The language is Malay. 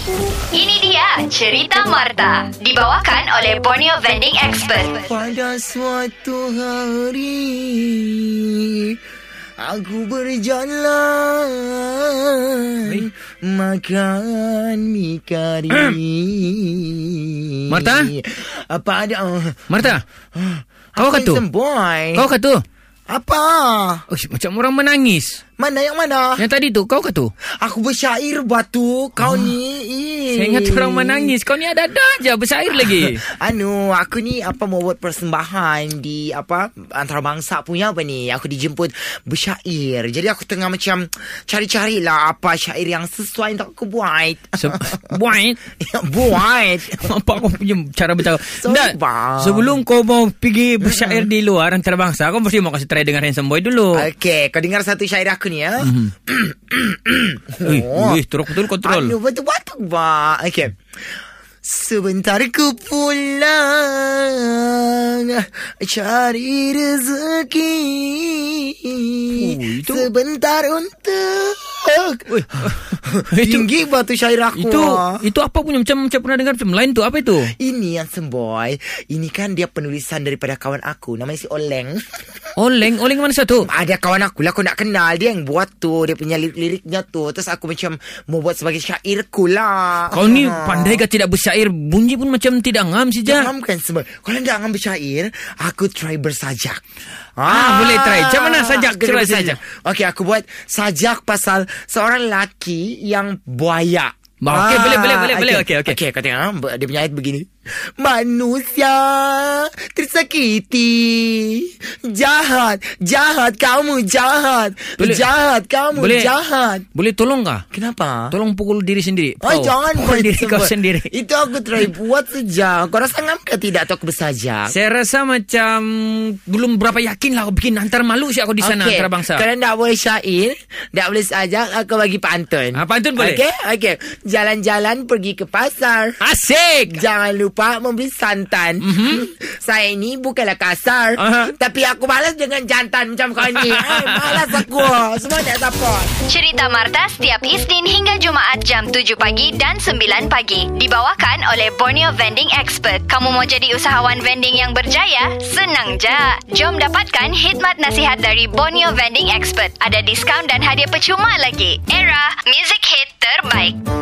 Ini dia cerita Marta. Dibawakan oleh Borneo Vending Expert. Pada suatu hari Aku berjalan Makan mie kari Marta? Apa ada Marta, kau Apa kata tu? yang boy Kau kata tu? Apa Uish, macam orang menangis. Mana yang mana Yang tadi tu, kau kata tu? Aku bersyair batu Kau ni eh. Saya ingat orang menangis. Kau ni ada-ada je bersair lagi. Anu, aku ni apa mau buat persembahan di apa antarabangsa punya apa ni? Aku dijemput bersyair. Jadi aku tengah macam cari-carilah apa syair yang sesuai untuk aku buat. Se- buat. Ya, buat. Apa kau punya cara bercakap? Sorry, bang. sebelum kau mau pergi bersyair di luar antarabangsa, kau mesti mau kasih try dengan Handsome Boy dulu. Okey, kau dengar satu syair aku ni ya. Eh, eh, teruk betul kontrol. Anu betul-betul ba. Okey. Sebentar ku pulang Cari rezeki Oh, itu- Sebentar untuk Ui, itu, Tinggi batu syair aku itu, itu apa punya macam macam pernah dengar macam lain tu? Apa itu? Ini yang semboy Ini kan dia penulisan daripada kawan aku Namanya si Oleng Oleng, oleng mana satu? Ada kawan aku lah Aku nak kenal Dia yang buat tu Dia punya lirik-liriknya tu Terus aku macam Mau buat sebagai syairku lah Kau ni Ah. pandai ke tidak bersyair? Bunyi pun macam tidak ngam sih, Ja. Jangan kan semua Kalau tak akan bersyair Aku try bersajak Ah, boleh try. Macam mana sajak? Bersajak sajak. Okey aku buat sajak pasal Seorang lelaki yang buaya okey, boleh, boleh, boleh, boleh. Okey, okey. Okey, kau tengok ah, Dia punya ayat begini. Manusia tersakiti. Jahat, jahat kamu jahat. Boleh- jahat kamu boleh- jahat. Boleh tolong kah? Kenapa? Tolong pukul diri sendiri. Oh, jangan pukul diri kau sebab- sendiri. Itu aku try buat saja. Kau rasa ngam ke tidak atau aku bersajak? Saya rasa macam belum berapa yakin lah aku bikin hantar malu sih aku di sana Okey, antara bangsa. Kalau tak boleh syair, tak boleh sajak, aku bagi pantun. Ah, pantun boleh? Okey, okey. Jalan-jalan pergi ke pasar. Asik. Jangan lupa membeli santan. Mm-hmm. Saya ini bukanlah kasar. Aha. Tapi aku malas dengan jantan macam kau ni. Ay, malas aku. Semua nak support. Cerita Marta setiap Isnin hingga Jumaat jam 7 pagi dan 9 pagi. Dibawakan oleh Borneo Vending Expert. Kamu mau jadi usahawan vending yang berjaya? Senang je. Jom dapatkan khidmat nasihat dari Borneo Vending Expert. Ada diskaun dan hadiah percuma lagi. Era, music hit terbaik.